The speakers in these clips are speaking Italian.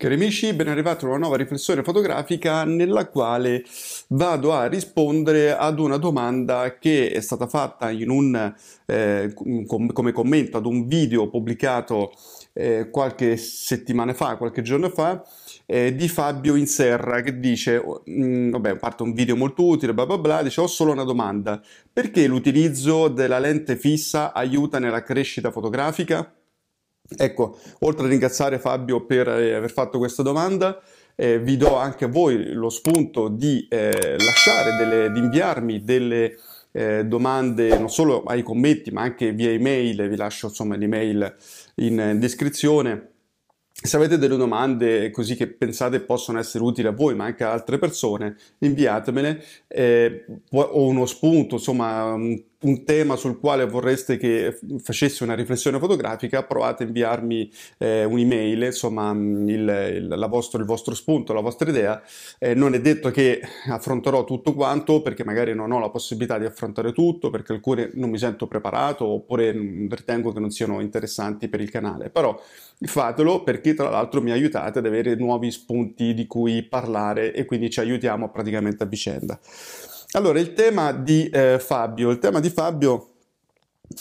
Cari amici, ben arrivati a una nuova riflessione fotografica nella quale vado a rispondere ad una domanda che è stata fatta in un, eh, com- come commento ad un video pubblicato eh, qualche settimana fa, qualche giorno fa, eh, di Fabio Inserra che dice, mh, mm, vabbè, parte un video molto utile, bla bla bla, dice ho solo una domanda, perché l'utilizzo della lente fissa aiuta nella crescita fotografica? Ecco, oltre a ringraziare Fabio per eh, aver fatto questa domanda, eh, vi do anche a voi lo spunto di eh, lasciare delle, di inviarmi delle eh, domande non solo ai commenti ma anche via email, vi lascio insomma l'email in descrizione. Se avete delle domande così che pensate possono essere utili a voi, ma anche a altre persone, inviatemele. Eh, o uno spunto, insomma, un, un, tema sul quale vorreste che facessi una riflessione fotografica, provate a inviarmi eh, un'email, insomma, il, il, vostro, il, vostro, spunto, la vostra idea. Eh, non è detto che affronterò tutto quanto, perché magari non ho la possibilità di affrontare tutto, perché alcune non mi sento preparato, oppure ritengo che non siano interessanti per il canale, però fatelo perché tra l'altro mi aiutate ad avere nuovi spunti di cui parlare e quindi ci aiutiamo praticamente a vicenda. Allora, il tema di eh, Fabio, il tema di Fabio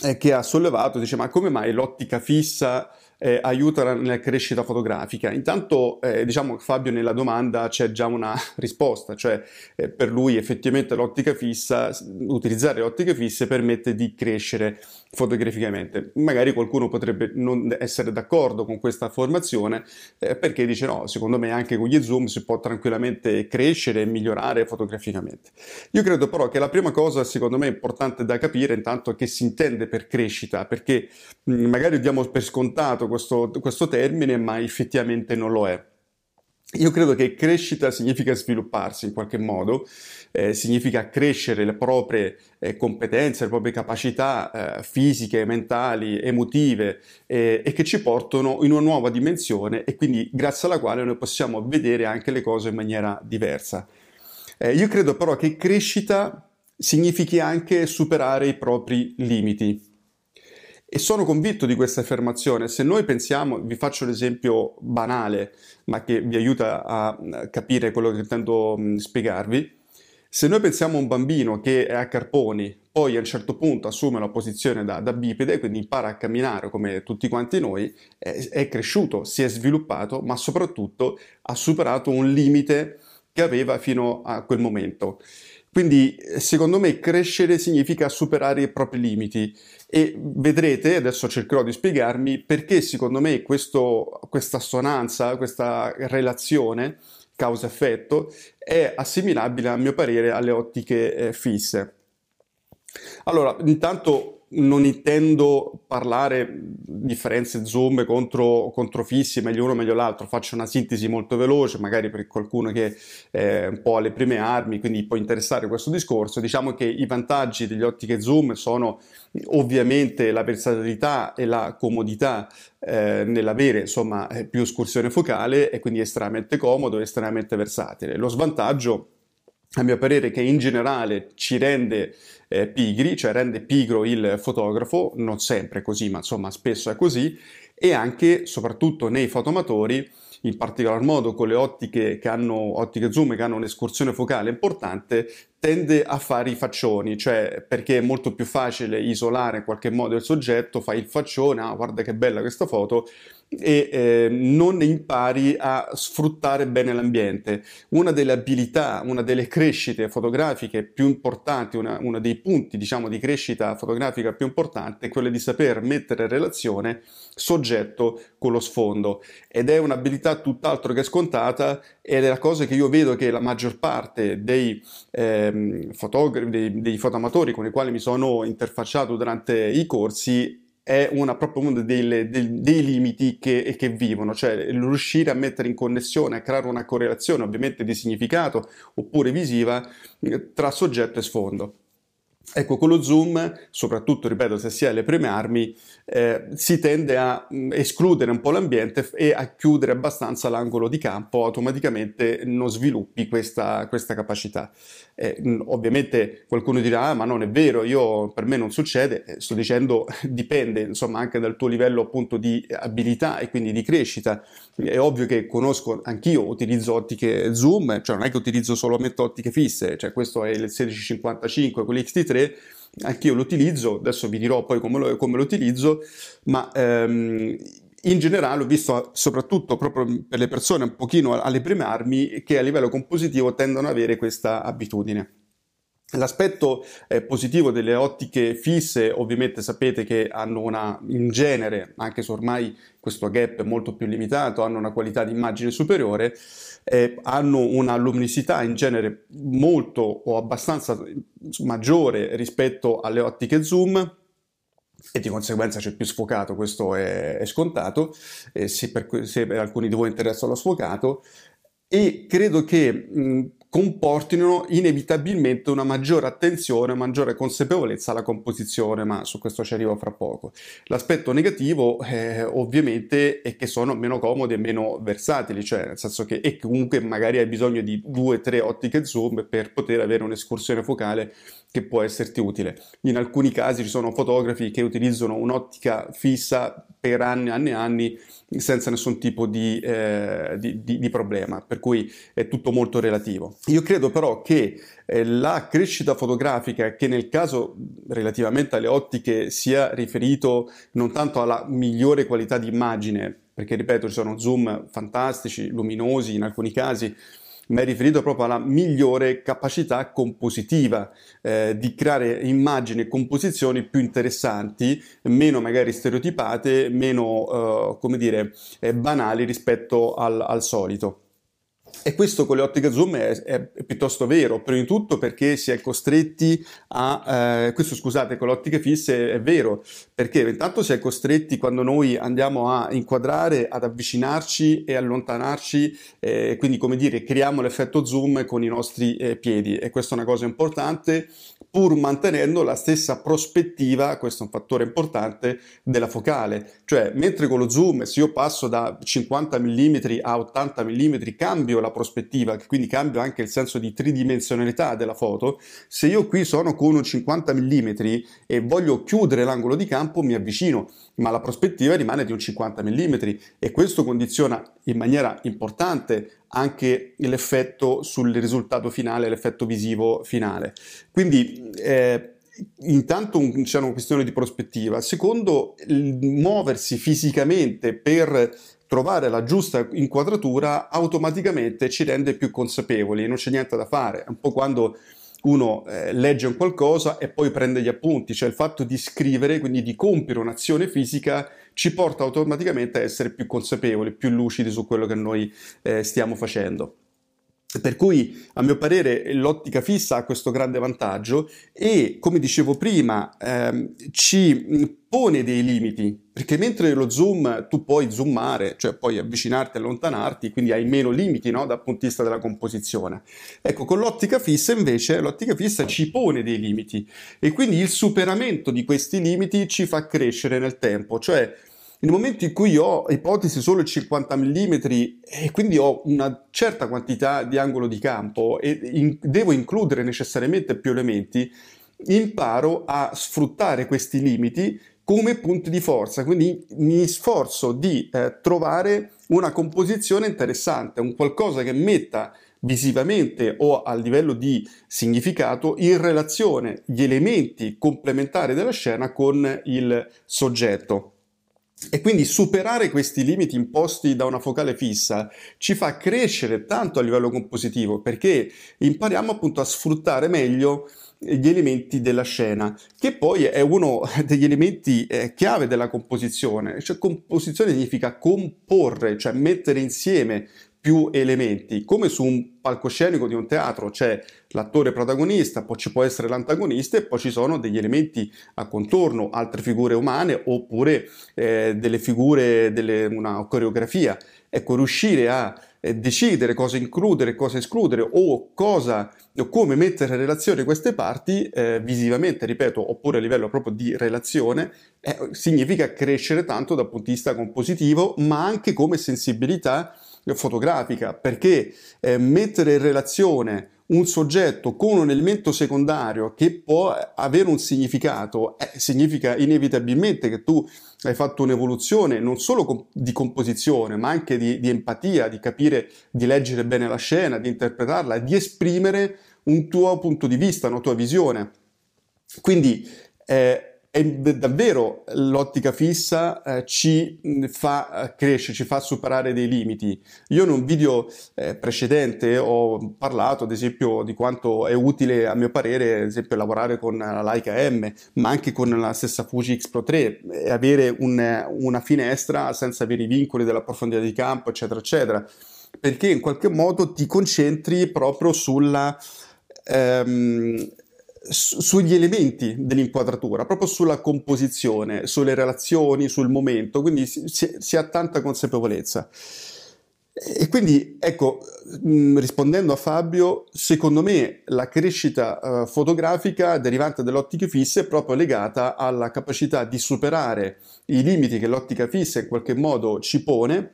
è che ha sollevato, dice ma come mai l'ottica fissa eh, aiuta nella crescita fotografica. Intanto eh, diciamo che Fabio nella domanda c'è già una risposta, cioè eh, per lui effettivamente l'ottica fissa, utilizzare ottiche fisse permette di crescere fotograficamente. Magari qualcuno potrebbe non essere d'accordo con questa affermazione eh, perché dice no, secondo me anche con gli zoom si può tranquillamente crescere e migliorare fotograficamente. Io credo però che la prima cosa secondo me importante da capire intanto è che si intende per crescita, perché mh, magari diamo per scontato questo, questo termine, ma effettivamente non lo è. Io credo che crescita significa svilupparsi in qualche modo, eh, significa crescere le proprie eh, competenze, le proprie capacità eh, fisiche, mentali, emotive eh, e che ci portano in una nuova dimensione e quindi grazie alla quale noi possiamo vedere anche le cose in maniera diversa. Eh, io credo però che crescita significhi anche superare i propri limiti. E sono convinto di questa affermazione. Se noi pensiamo, vi faccio l'esempio banale, ma che vi aiuta a capire quello che intendo spiegarvi. Se noi pensiamo a un bambino che è a carponi, poi a un certo punto assume la posizione da, da bipede, quindi impara a camminare come tutti quanti noi, è, è cresciuto, si è sviluppato, ma soprattutto ha superato un limite che aveva fino a quel momento. Quindi secondo me crescere significa superare i propri limiti e vedrete, adesso cercherò di spiegarmi perché secondo me questo, questa assonanza, questa relazione causa-effetto è assimilabile a mio parere alle ottiche eh, fisse. Allora, intanto non intendo parlare differenze zoom contro, contro fissi, meglio uno meglio l'altro, faccio una sintesi molto veloce, magari per qualcuno che è un po' alle prime armi, quindi può interessare questo discorso. Diciamo che i vantaggi degli ottiche zoom sono ovviamente la versatilità e la comodità eh, nell'avere insomma più escursione focale e quindi estremamente comodo e estremamente versatile. Lo svantaggio a mio parere che in generale ci rende eh, pigri, cioè rende pigro il fotografo, non sempre così, ma insomma spesso è così, e anche, soprattutto nei fotomatori, in particolar modo con le ottiche che hanno ottiche zoom che hanno un'escursione focale importante, tende a fare i faccioni, cioè perché è molto più facile isolare in qualche modo il soggetto, fai il faccione, ah guarda che bella questa foto, e eh, non impari a sfruttare bene l'ambiente. Una delle abilità, una delle crescite fotografiche più importanti, una, uno dei punti diciamo di crescita fotografica più importante è quello di saper mettere in relazione soggetto con lo sfondo ed è un'abilità tutt'altro che scontata ed è la cosa che io vedo che la maggior parte dei ehm, fotografi, dei, dei fotoamatori con i quali mi sono interfacciato durante i corsi è una, proprio uno dei, dei, dei limiti che, che, vivono, cioè riuscire a mettere in connessione, a creare una correlazione ovviamente di significato oppure visiva eh, tra soggetto e sfondo. Ecco, con lo zoom, soprattutto, ripeto, se si ha le prime armi, eh, si tende a mh, mm, escludere un po' l'ambiente e a chiudere abbastanza l'angolo di campo, automaticamente non sviluppi questa, questa capacità. Eh, mh, ovviamente qualcuno dirà, ah, ma non è vero, io, per me non succede, eh, sto dicendo dipende insomma anche dal tuo livello appunto di abilità e quindi di crescita. È ovvio che conosco, anch'io utilizzo ottiche zoom, cioè non è che utilizzo solamente ottiche fisse, cioè questo è il 1655 con l'XT3, anch'io lo utilizzo, adesso vi dirò poi come lo, come lo utilizzo, ma ehm, in generale ho visto soprattutto proprio per le persone un pochino alle prime armi che a livello compositivo tendono ad avere questa abitudine. L'aspetto eh, positivo delle ottiche fisse, ovviamente sapete che hanno una, in genere, anche se ormai questo gap è molto più limitato, hanno una qualità di immagine superiore, eh, hanno una luminosità in genere molto o abbastanza maggiore rispetto alle ottiche zoom, e di conseguenza c'è più sfocato, questo è, è scontato, eh, se, per, se per alcuni di voi interessa lo sfocato, e credo che mh, comportino inevitabilmente una maggiore attenzione, maggiore consapevolezza alla composizione, ma su questo ci arrivo fra poco. L'aspetto negativo eh, ovviamente è che sono meno comodi e meno versatili, cioè nel senso che e comunque magari hai bisogno di due o tre ottiche zoom per poter avere un'escursione focale che può esserti utile. In alcuni casi ci sono fotografi che utilizzano un'ottica fissa per anni e anni e anni senza nessun tipo di, eh, di, di, di, problema, per cui è tutto molto relativo. Io credo però che eh, la crescita fotografica, che nel caso relativamente alle ottiche sia riferito non tanto alla migliore qualità di immagine, perché ripeto ci sono zoom fantastici, luminosi in alcuni casi, ma è riferito proprio alla migliore capacità compositiva eh, di creare immagini e composizioni più interessanti, meno magari stereotipate, meno, eh, come dire, eh, banali rispetto al, al solito. E questo con le ottiche zoom è, è, piuttosto vero, prima di tutto perché si è costretti a, eh, questo scusate, con le ottiche fisse è vero, perché intanto si è costretti quando noi andiamo a inquadrare, ad avvicinarci e allontanarci, eh, quindi come dire, creiamo l'effetto zoom con i nostri eh, piedi e questa è una cosa importante, pur mantenendo la stessa prospettiva, questo è un fattore importante, della focale, cioè mentre con lo zoom se io passo da 50 mm a 80 mm cambio la la prospettiva, quindi cambia anche il senso di tridimensionalità della foto, se io qui sono con un 50 mm e voglio chiudere l'angolo di campo mi avvicino, ma la prospettiva rimane di un 50 mm e questo condiziona in maniera importante anche l'effetto sul risultato finale, l'effetto visivo finale. Quindi eh, intanto c'è una questione di prospettiva, secondo muoversi fisicamente per trovare la giusta inquadratura automaticamente ci rende più consapevoli, non c'è niente da fare. È un po' quando uno eh, legge un qualcosa e poi prende gli appunti, cioè il fatto di scrivere, quindi di compiere un'azione fisica, ci porta automaticamente a essere più consapevoli, più lucidi su quello che noi eh, stiamo facendo. Per cui, a mio parere, l'ottica fissa ha questo grande vantaggio e, come dicevo prima, ehm, ci pone dei limiti, perché mentre lo zoom tu puoi zoomare, cioè puoi avvicinarti e allontanarti, quindi hai meno limiti no, dal punto di vista della composizione. Ecco, con l'ottica fissa invece, l'ottica fissa ci pone dei limiti e quindi il superamento di questi limiti ci fa crescere nel tempo, cioè nel momento in cui ho ipotesi solo 50 mm e quindi ho una certa quantità di angolo di campo e in, devo includere necessariamente più elementi, imparo a sfruttare questi limiti come punti di forza, quindi mi sforzo di eh, trovare una composizione interessante, un qualcosa che metta visivamente o a livello di significato in relazione gli elementi complementari della scena con il soggetto. E quindi superare questi limiti imposti da una focale fissa ci fa crescere tanto a livello compositivo perché impariamo appunto a sfruttare meglio gli elementi della scena, che poi è uno degli elementi eh, chiave della composizione. Cioè composizione significa comporre, cioè mettere insieme più elementi, come su un palcoscenico di un teatro c'è l'attore protagonista, poi ci può essere l'antagonista e poi ci sono degli elementi a contorno, altre figure umane oppure eh, delle figure, delle, una coreografia. Ecco, riuscire a eh, decidere cosa includere, cosa escludere o cosa o come mettere in relazione queste parti eh, visivamente, ripeto, oppure a livello proprio di relazione, eh, significa crescere tanto dal punto di vista compositivo, ma anche come sensibilità fotografica, perché eh, mettere in relazione un soggetto con un elemento secondario che può avere un significato, eh, significa inevitabilmente che tu hai fatto un'evoluzione non solo di composizione, ma anche di, di, empatia, di capire, di leggere bene la scena, di interpretarla, di esprimere un tuo punto di vista, una tua visione. Quindi eh, è davvero l'ottica fissa eh, ci fa eh, crescere, ci fa superare dei limiti. Io in un video eh, precedente ho parlato ad esempio di quanto è utile a mio parere ad esempio lavorare con la Leica M, ma anche con la stessa Fuji X Pro 3 e avere un, una finestra senza avere i vincoli della profondità di campo eccetera eccetera, perché in qualche modo ti concentri proprio sulla ehm, sugli elementi dell'inquadratura, proprio sulla composizione, sulle relazioni, sul momento, quindi si, si ha tanta consapevolezza. E quindi, ecco, rispondendo a Fabio, secondo me la crescita uh, fotografica derivante dell'ottica fissa è proprio legata alla capacità di superare i limiti che l'ottica fissa in qualche modo ci pone,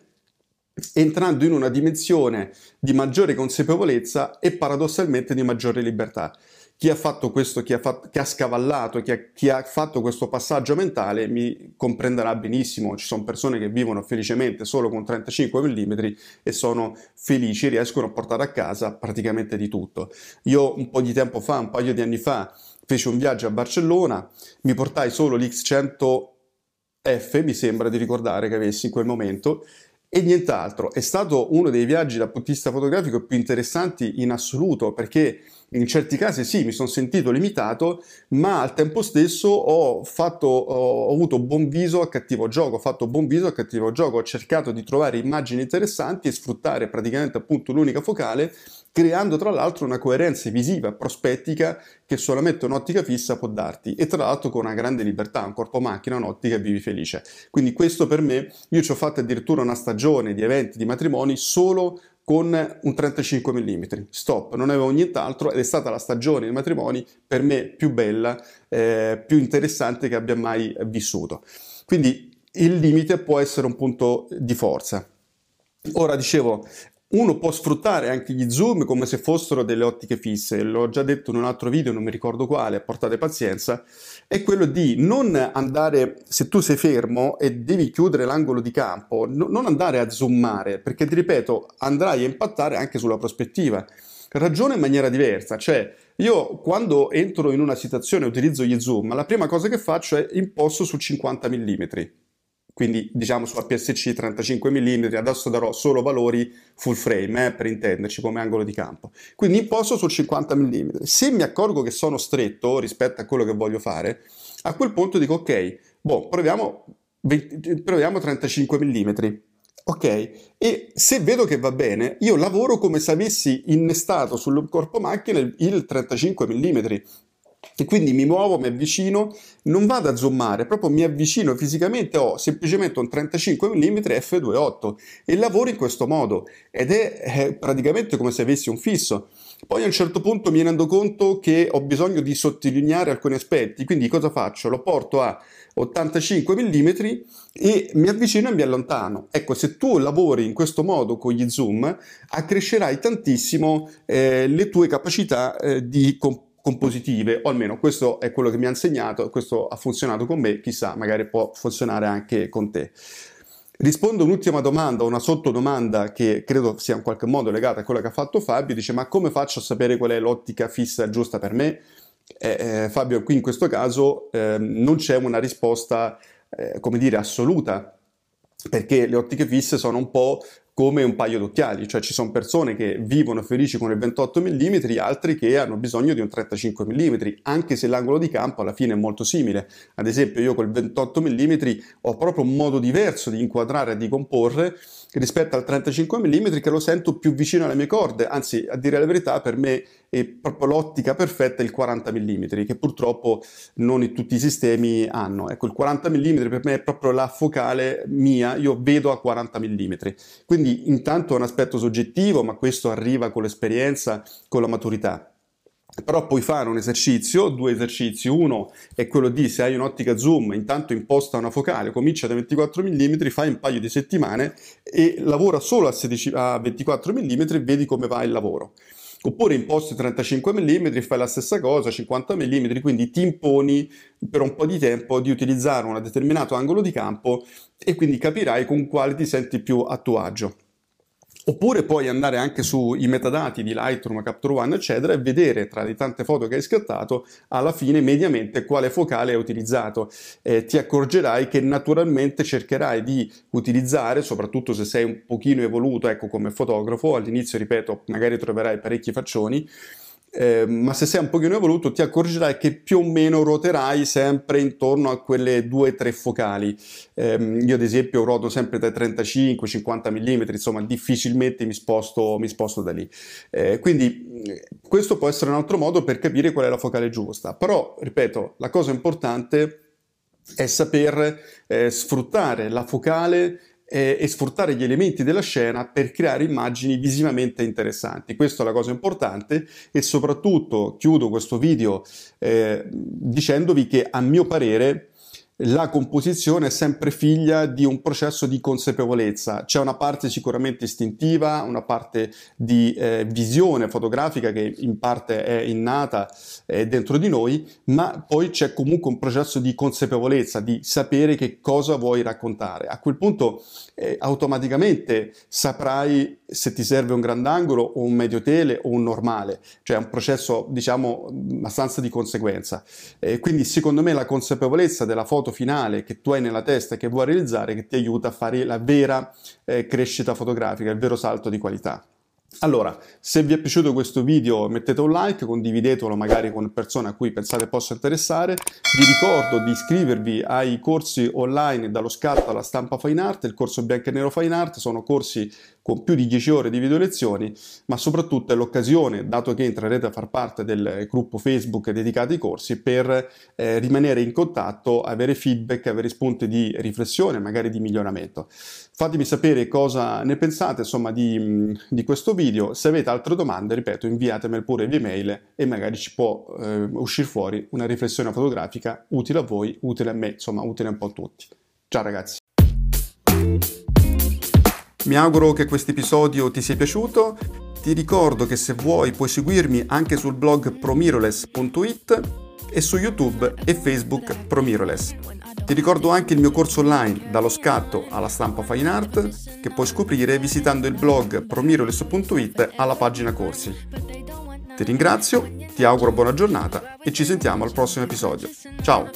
entrando in una dimensione di maggiore consapevolezza e paradossalmente di maggiore libertà chi ha fatto questo, chi ha, fatto, chi ha scavallato, chi ha, chi ha, fatto questo passaggio mentale mi comprenderà benissimo. Ci sono persone che vivono felicemente solo con 35 mm e sono felici, riescono a portare a casa praticamente di tutto. Io un po' di tempo fa, un paio di anni fa, feci un viaggio a Barcellona, mi portai solo l'X100F, mi sembra di ricordare che avessi in quel momento, e nient'altro. È stato uno dei viaggi dal punto fotografico più interessanti in assoluto perché in certi casi sì, mi sono sentito limitato, ma al tempo stesso ho, fatto, ho avuto buon viso a cattivo gioco, ho fatto buon viso a cattivo gioco, ho cercato di trovare immagini interessanti e sfruttare praticamente appunto l'unica focale, creando tra l'altro una coerenza visiva, prospettica che solamente un'ottica fissa può darti e tra l'altro con una grande libertà, un corpo macchina, un'ottica vivi felice. Quindi questo per me, io ci ho fatto addirittura una stagione di eventi, di matrimoni solo con un 35 mm. Stop, non avevo nient'altro ed è stata la stagione dei matrimoni per me più bella, eh, più interessante che abbia mai vissuto. Quindi il limite può essere un punto di forza. Ora dicevo, uno può sfruttare anche gli zoom come se fossero delle ottiche fisse, l'ho già detto in un altro video, non mi ricordo quale, portate pazienza, è quello di non andare, se tu sei fermo e devi chiudere l'angolo di campo, no, non andare a zoomare, perché ti ripeto, andrai a impattare anche sulla prospettiva. Ragione in maniera diversa, cioè io quando entro in una situazione e utilizzo gli zoom, la prima cosa che faccio è imposto su 50 mm quindi diciamo su APS-C 35 mm, adesso darò solo valori full frame eh, per intenderci come angolo di campo. Quindi imposto sul 50 mm. Se mi accorgo che sono stretto rispetto a quello che voglio fare, a quel punto dico ok, boh, proviamo, 20, proviamo 35 mm. Ok, e se vedo che va bene, io lavoro come se avessi innestato sul corpo macchina il 35 mm e quindi mi muovo, mi avvicino, non vado a zoomare, proprio mi avvicino fisicamente, ho semplicemente un 35 mm f2.8 e lavoro in questo modo ed è, è praticamente come se avessi un fisso. Poi a un certo punto mi rendo conto che ho bisogno di sottolineare alcuni aspetti, quindi cosa faccio? Lo porto a 85 mm e mi avvicino e mi allontano. Ecco, se tu lavori in questo modo con gli zoom, accrescerai tantissimo eh, le tue capacità eh, di comportamento compositive, o almeno questo è quello che mi ha insegnato, questo ha funzionato con me, chissà, magari può funzionare anche con te. Rispondo un'ultima domanda, una sottodomanda che credo sia in qualche modo legata a quello che ha fatto Fabio, dice ma come faccio a sapere qual è l'ottica fissa giusta per me? Eh, eh, Fabio, qui in questo caso eh, non c'è una risposta, eh, come dire, assoluta, perché le ottiche fisse sono un po' come un paio d'occhiali, cioè ci sono persone che vivono felici con il 28 mm, altri che hanno bisogno di un 35 mm, anche se l'angolo di campo alla fine è molto simile. Ad esempio io col 28 mm ho proprio un modo diverso di inquadrare e di comporre rispetto al 35 mm che lo sento più vicino alle mie corde, anzi a dire la verità per me è proprio l'ottica perfetta il 40 mm che purtroppo non in tutti i sistemi hanno. Ecco il 40 mm per me è proprio la focale mia, io vedo a 40 mm. Quindi intanto è un aspetto soggettivo, ma questo arriva con l'esperienza, con la maturità. Però puoi fare un esercizio, due esercizi, uno è quello di se hai un'ottica zoom, intanto imposta una focale, comincia da 24 mm, fai un paio di settimane e lavora solo a, 16, a 24 mm e vedi come va il lavoro. Oppure imposti 35 mm, fai la stessa cosa, 50 mm, quindi ti imponi per un po' di tempo di utilizzare un determinato angolo di campo e quindi capirai con quale ti senti più a tuo agio. Oppure puoi andare anche sui metadati di Lightroom, Capture One, eccetera, e vedere tra le tante foto che hai scattato alla fine mediamente quale focale hai utilizzato. Eh, ti accorgerai che naturalmente cercherai di utilizzare, soprattutto se sei un pochino evoluto, ecco come fotografo, all'inizio ripeto, magari troverai parecchi faccioni, eh, ma se sei un pochino evoluto ti accorgerai che più o meno ruoterai sempre intorno a quelle due o tre focali. Eh, io ad esempio ruoto sempre dai 35-50 mm, insomma difficilmente mi sposto, mi sposto da lì. Eh, quindi questo può essere un altro modo per capire qual è la focale giusta, però ripeto, la cosa importante è saper eh, sfruttare la focale eh, e sfruttare gli elementi della scena per creare immagini visivamente interessanti. Questa è la cosa importante e soprattutto chiudo questo video eh, dicendovi che a mio parere la composizione è sempre figlia di un processo di consapevolezza. C'è una parte sicuramente istintiva, una parte di eh, visione fotografica che in parte è innata eh, dentro di noi, ma poi c'è comunque un processo di consapevolezza, di sapere che cosa vuoi raccontare. A quel punto eh, automaticamente saprai se ti serve un grandangolo o un medio tele o un normale, cioè è un processo diciamo abbastanza di conseguenza. quindi secondo me la consapevolezza della foto foto finale che tu hai nella testa e che vuoi realizzare che ti aiuta a fare la vera eh, crescita fotografica, il vero salto di qualità. Allora, se vi è piaciuto questo video mettete un like, condividetelo magari con persone a cui pensate possa interessare. Vi ricordo di iscrivervi ai corsi online dallo scatto alla stampa fine art, il corso bianco e nero fine art, sono corsi con più di 10 ore di video lezioni, ma soprattutto è l'occasione, dato che entrerete a far parte del gruppo Facebook dedicato ai corsi, per eh, rimanere in contatto, avere feedback, avere spunti di riflessione, magari di miglioramento. Fatemi sapere cosa ne pensate insomma di, di questo video, se avete altre domande, ripeto, inviatemele pure via mail e magari ci può eh, uscire fuori una riflessione fotografica utile a voi, utile a me, insomma utile un po' a tutti. Ciao ragazzi! Mi auguro che questo episodio ti sia piaciuto. Ti ricordo che se vuoi puoi seguirmi anche sul blog promiroless.it e su YouTube e Facebook Promiroless. Ti ricordo anche il mio corso online dallo scatto alla stampa fine art che puoi scoprire visitando il blog promiroless.it alla pagina corsi. Ti ringrazio, ti auguro buona giornata e ci sentiamo al prossimo episodio. Ciao!